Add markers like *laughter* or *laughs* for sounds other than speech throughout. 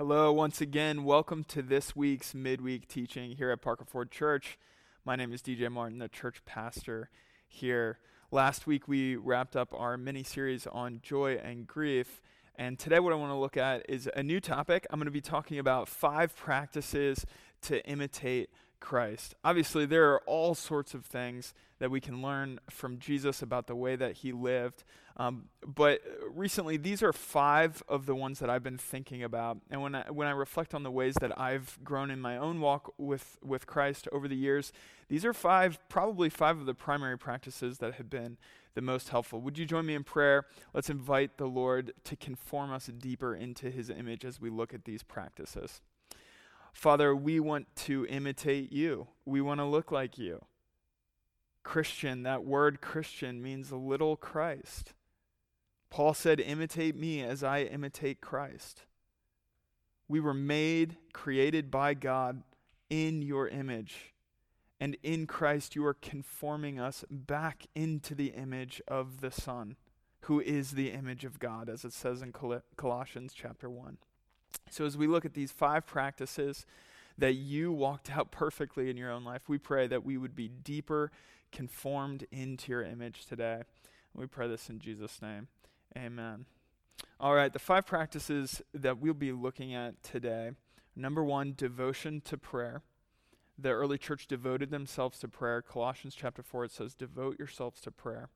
Hello, once again. Welcome to this week's midweek teaching here at Parker Ford Church. My name is DJ Martin, the church pastor here. Last week we wrapped up our mini series on joy and grief. And today, what I want to look at is a new topic. I'm going to be talking about five practices to imitate Christ. Obviously, there are all sorts of things that we can learn from Jesus about the way that he lived. Um, but recently, these are five of the ones that I've been thinking about. And when I, when I reflect on the ways that I've grown in my own walk with, with Christ over the years, these are five, probably five of the primary practices that have been the most helpful. Would you join me in prayer? Let's invite the Lord to conform us deeper into his image as we look at these practices. Father, we want to imitate you. We want to look like you. Christian, that word Christian means little Christ. Paul said, Imitate me as I imitate Christ. We were made, created by God in your image. And in Christ, you are conforming us back into the image of the Son, who is the image of God, as it says in Colossians chapter 1. So, as we look at these five practices that you walked out perfectly in your own life, we pray that we would be deeper conformed into your image today. We pray this in Jesus' name. Amen. All right, the five practices that we'll be looking at today. Number one, devotion to prayer. The early church devoted themselves to prayer. Colossians chapter 4, it says, Devote yourselves to prayer.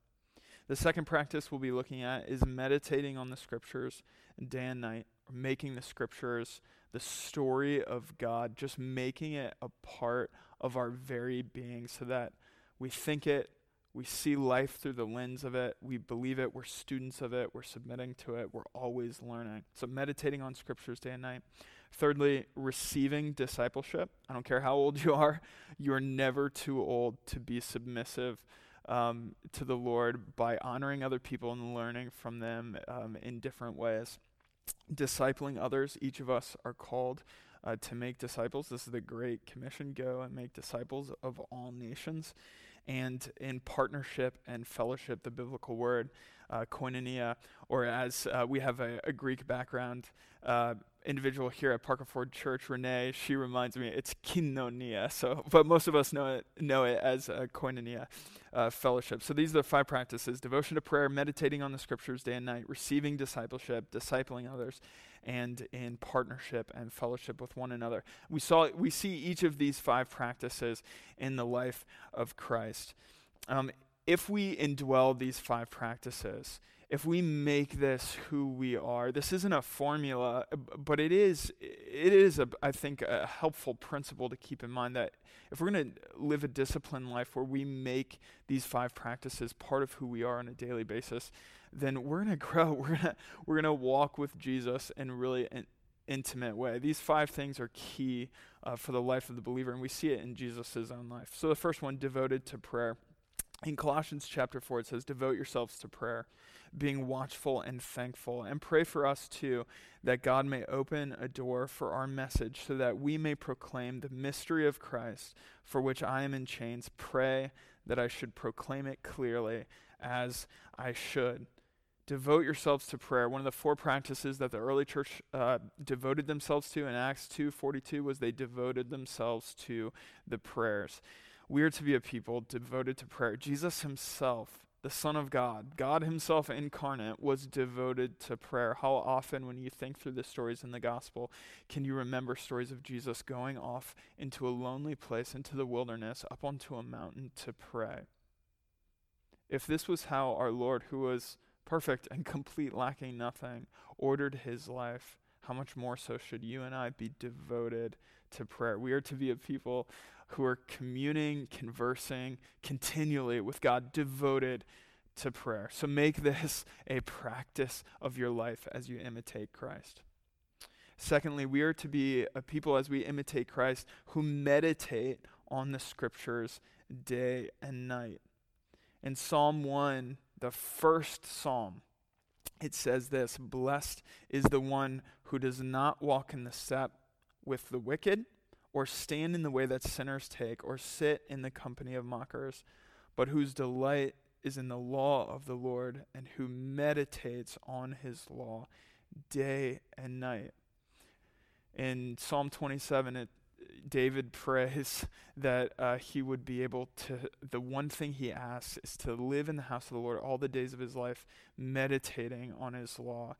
The second practice we'll be looking at is meditating on the scriptures day and night, making the scriptures the story of God, just making it a part of our very being so that we think it, we see life through the lens of it, we believe it, we're students of it, we're submitting to it, we're always learning. So, meditating on scriptures day and night. Thirdly, receiving discipleship. I don't care how old you are, you are never too old to be submissive um, to the Lord by honoring other people and learning from them um, in different ways. Discipling others, each of us are called uh, to make disciples. This is the Great Commission go and make disciples of all nations. And in partnership and fellowship, the biblical word, uh, koinonia, or as uh, we have a, a Greek background, uh, individual here at Parker Ford Church, Renee, she reminds me it's kinonia. So, but most of us know it know it as a koinonia uh, fellowship. So these are the five practices: devotion to prayer, meditating on the scriptures day and night, receiving discipleship, discipling others, and in partnership and fellowship with one another. We saw we see each of these five practices in the life of Christ. Um, if we indwell these five practices, if we make this who we are, this isn't a formula, but it is, it is, a, I think, a helpful principle to keep in mind that if we're going to live a disciplined life where we make these five practices part of who we are on a daily basis, then we're going *laughs* to grow. We're going to we're going to walk with Jesus in really an intimate way. These five things are key uh, for the life of the believer, and we see it in Jesus' own life. So the first one, devoted to prayer. In Colossians chapter 4, it says, Devote yourselves to prayer being watchful and thankful. And pray for us too, that God may open a door for our message so that we may proclaim the mystery of Christ for which I am in chains. Pray that I should proclaim it clearly as I should. Devote yourselves to prayer. One of the four practices that the early church uh, devoted themselves to in Acts 2:42 was they devoted themselves to the prayers. We are to be a people devoted to prayer. Jesus himself the Son of God, God Himself incarnate, was devoted to prayer. How often, when you think through the stories in the gospel, can you remember stories of Jesus going off into a lonely place, into the wilderness, up onto a mountain to pray? If this was how our Lord, who was perfect and complete, lacking nothing, ordered His life, how much more so should you and I be devoted to prayer? We are to be a people who are communing, conversing continually with God, devoted to prayer. So make this a practice of your life as you imitate Christ. Secondly, we are to be a people as we imitate Christ who meditate on the scriptures day and night. In Psalm 1, the first psalm, it says this Blessed is the one who does not walk in the step with the wicked, or stand in the way that sinners take, or sit in the company of mockers, but whose delight is in the law of the Lord, and who meditates on his law day and night. In Psalm 27, it, David prays that uh, he would be able to, the one thing he asks is to live in the house of the Lord all the days of his life, meditating on his law.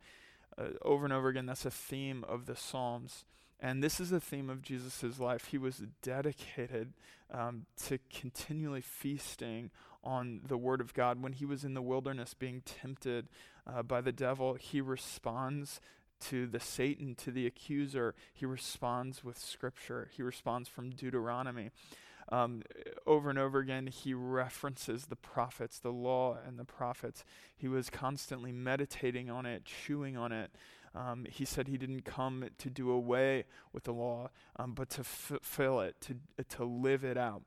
Uh, over and over again, that's a theme of the Psalms. And this is a theme of Jesus' life. He was dedicated um, to continually feasting on the Word of God. When he was in the wilderness being tempted uh, by the devil, he responds to the Satan, to the accuser. He responds with Scripture, he responds from Deuteronomy. Um, over and over again, he references the prophets, the law and the prophets. He was constantly meditating on it, chewing on it. Um, he said he didn't come to do away with the law, um, but to fulfill it, to, to live it out.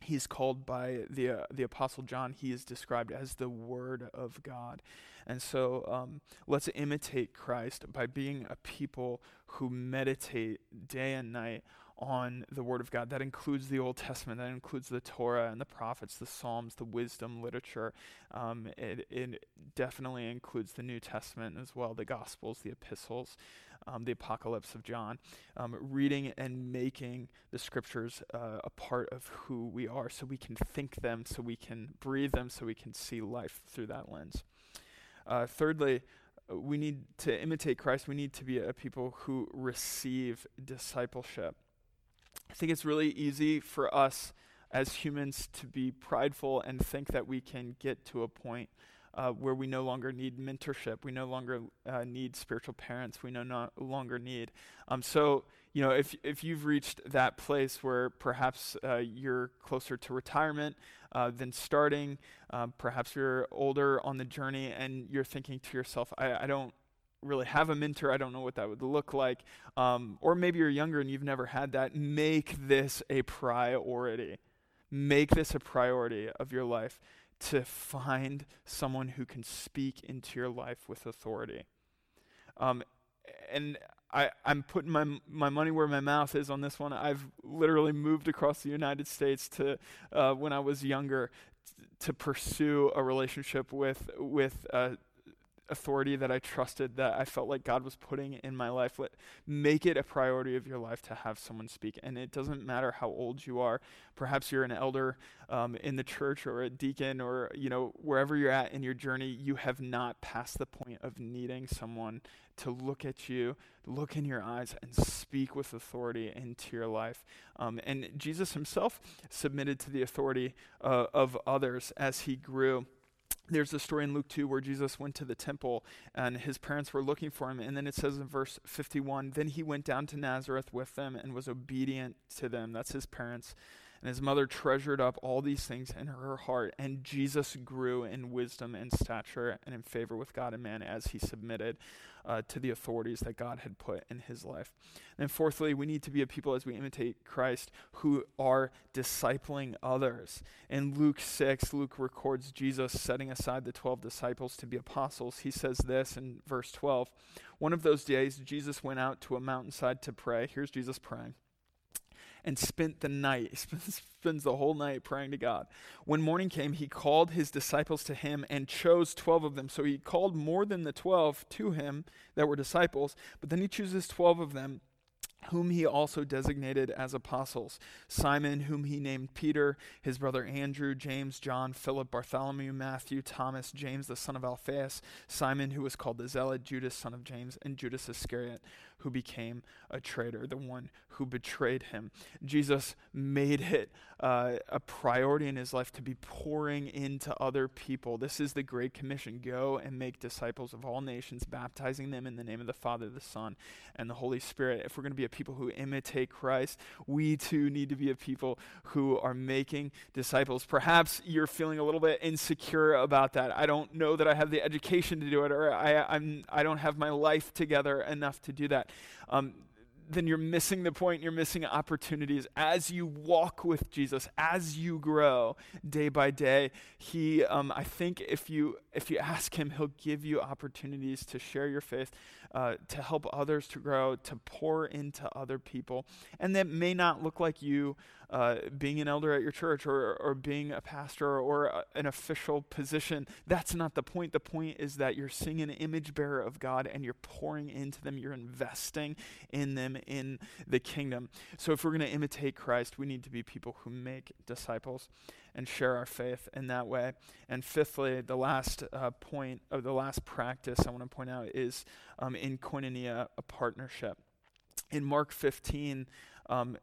He's called by the, uh, the Apostle John, he is described as the Word of God. And so um, let's imitate Christ by being a people who meditate day and night on the Word of God. That includes the Old Testament, that includes the Torah and the prophets, the Psalms, the wisdom literature. Um, it, it, definitely includes the New Testament as well, the Gospels, the epistles, um, the Apocalypse of John. Um, reading and making the Scriptures uh, a part of who we are so we can think them, so we can breathe them, so we can see life through that lens. Uh, thirdly, we need to imitate Christ. We need to be a people who receive discipleship. I think it's really easy for us as humans to be prideful and think that we can get to a point uh, where we no longer need mentorship. We no longer uh, need spiritual parents. We no, no longer need. Um, so, you know, if, if you've reached that place where perhaps uh, you're closer to retirement uh, than starting, uh, perhaps you're older on the journey and you're thinking to yourself, I, I don't really have a mentor. I don't know what that would look like. Um, or maybe you're younger and you've never had that. Make this a priority. Make this a priority of your life to find someone who can speak into your life with authority. Um, and I, I'm putting my, my money where my mouth is on this one. I've literally moved across the United States to uh, when I was younger t- to pursue a relationship with with uh, authority that I trusted that I felt like God was putting in my life. Let, make it a priority of your life to have someone speak. And it doesn't matter how old you are. Perhaps you're an elder um, in the church or a deacon or, you know, wherever you're at in your journey, you have not passed the point of needing someone to look at you, look in your eyes, and speak with authority into your life. Um, and Jesus himself submitted to the authority uh, of others as he grew there's a story in Luke 2 where Jesus went to the temple and his parents were looking for him. And then it says in verse 51 Then he went down to Nazareth with them and was obedient to them. That's his parents. And his mother treasured up all these things in her heart. And Jesus grew in wisdom and stature and in favor with God and man as he submitted uh, to the authorities that God had put in his life. And fourthly, we need to be a people as we imitate Christ who are discipling others. In Luke 6, Luke records Jesus setting aside the 12 disciples to be apostles. He says this in verse 12 One of those days, Jesus went out to a mountainside to pray. Here's Jesus praying and spent the night. *laughs* Spends the whole night praying to God. When morning came, he called his disciples to him and chose 12 of them. So he called more than the 12 to him that were disciples, but then he chooses 12 of them whom he also designated as apostles Simon, whom he named Peter, his brother Andrew, James, John, Philip, Bartholomew, Matthew, Thomas, James the son of Alphaeus, Simon, who was called the Zealot, Judas, son of James, and Judas Iscariot, who became a traitor, the one who betrayed him. Jesus made it uh, a priority in his life to be pouring into other people. This is the Great Commission go and make disciples of all nations, baptizing them in the name of the Father, the Son, and the Holy Spirit. If we're going to be a people who imitate Christ, we too need to be a people who are making disciples. Perhaps you're feeling a little bit insecure about that. I don't know that I have the education to do it, or I, I'm, I don't have my life together enough to do that um, then you're missing the point. You're missing opportunities as you walk with Jesus, as you grow day by day. He, um, I think, if you if you ask Him, He'll give you opportunities to share your faith uh, to help others to grow, to pour into other people. And that may not look like you uh, being an elder at your church or, or being a pastor or a, an official position. That's not the point. The point is that you're seeing an image bearer of God and you're pouring into them, you're investing in them in the kingdom. So if we're going to imitate Christ, we need to be people who make disciples and share our faith in that way. And fifthly, the last uh, point of the last practice I want to point out is um, in koinonia, a partnership. In Mark 15, um,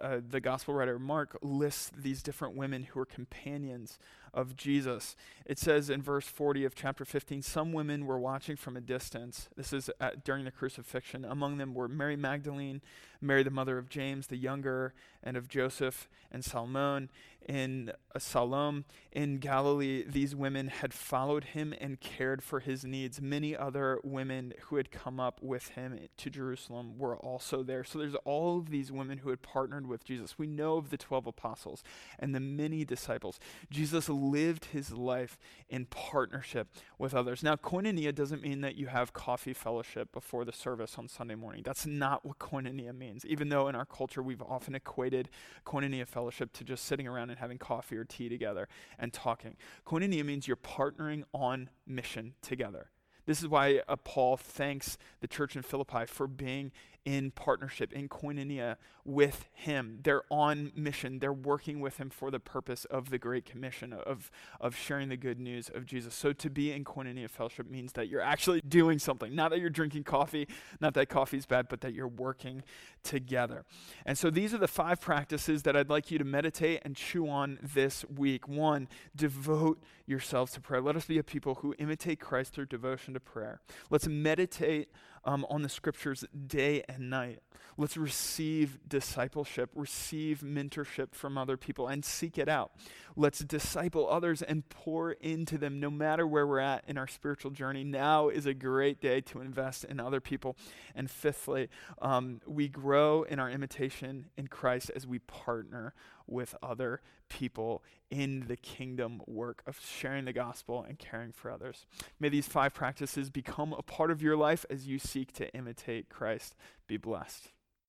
uh, the gospel writer Mark lists these different women who are companions of Jesus. It says in verse 40 of chapter 15 some women were watching from a distance. This is at, during the crucifixion. Among them were Mary Magdalene, Mary, the mother of James the younger, and of Joseph and Salmon. In Salome in Galilee, these women had followed him and cared for his needs. Many other women who had come up with him to Jerusalem were also there. So there's all of these women who had partnered with Jesus. We know of the 12 apostles and the many disciples. Jesus lived his life in partnership with others. Now, koinonia doesn't mean that you have coffee fellowship before the service on Sunday morning. That's not what koinonia means, even though in our culture we've often equated koinonia fellowship to just sitting around and having coffee or tea together and talking. Koinonia means you're partnering on mission together. This is why uh, Paul thanks the church in Philippi for being in partnership, in koinonia with him. They're on mission. They're working with him for the purpose of the Great Commission, of, of sharing the good news of Jesus. So to be in koinonia fellowship means that you're actually doing something. Not that you're drinking coffee, not that coffee's bad, but that you're working together. And so these are the five practices that I'd like you to meditate and chew on this week. One, devote yourselves to prayer. Let us be a people who imitate Christ through devotion to prayer. Let's meditate um, on the scriptures day and night. Let's receive discipleship, receive mentorship from other people, and seek it out. Let's disciple others and pour into them no matter where we're at in our spiritual journey. Now is a great day to invest in other people. And fifthly, um, we grow in our imitation in Christ as we partner with other people in the kingdom work of sharing the gospel and caring for others. May these five practices become a part of your life as you seek to imitate Christ. Be blessed.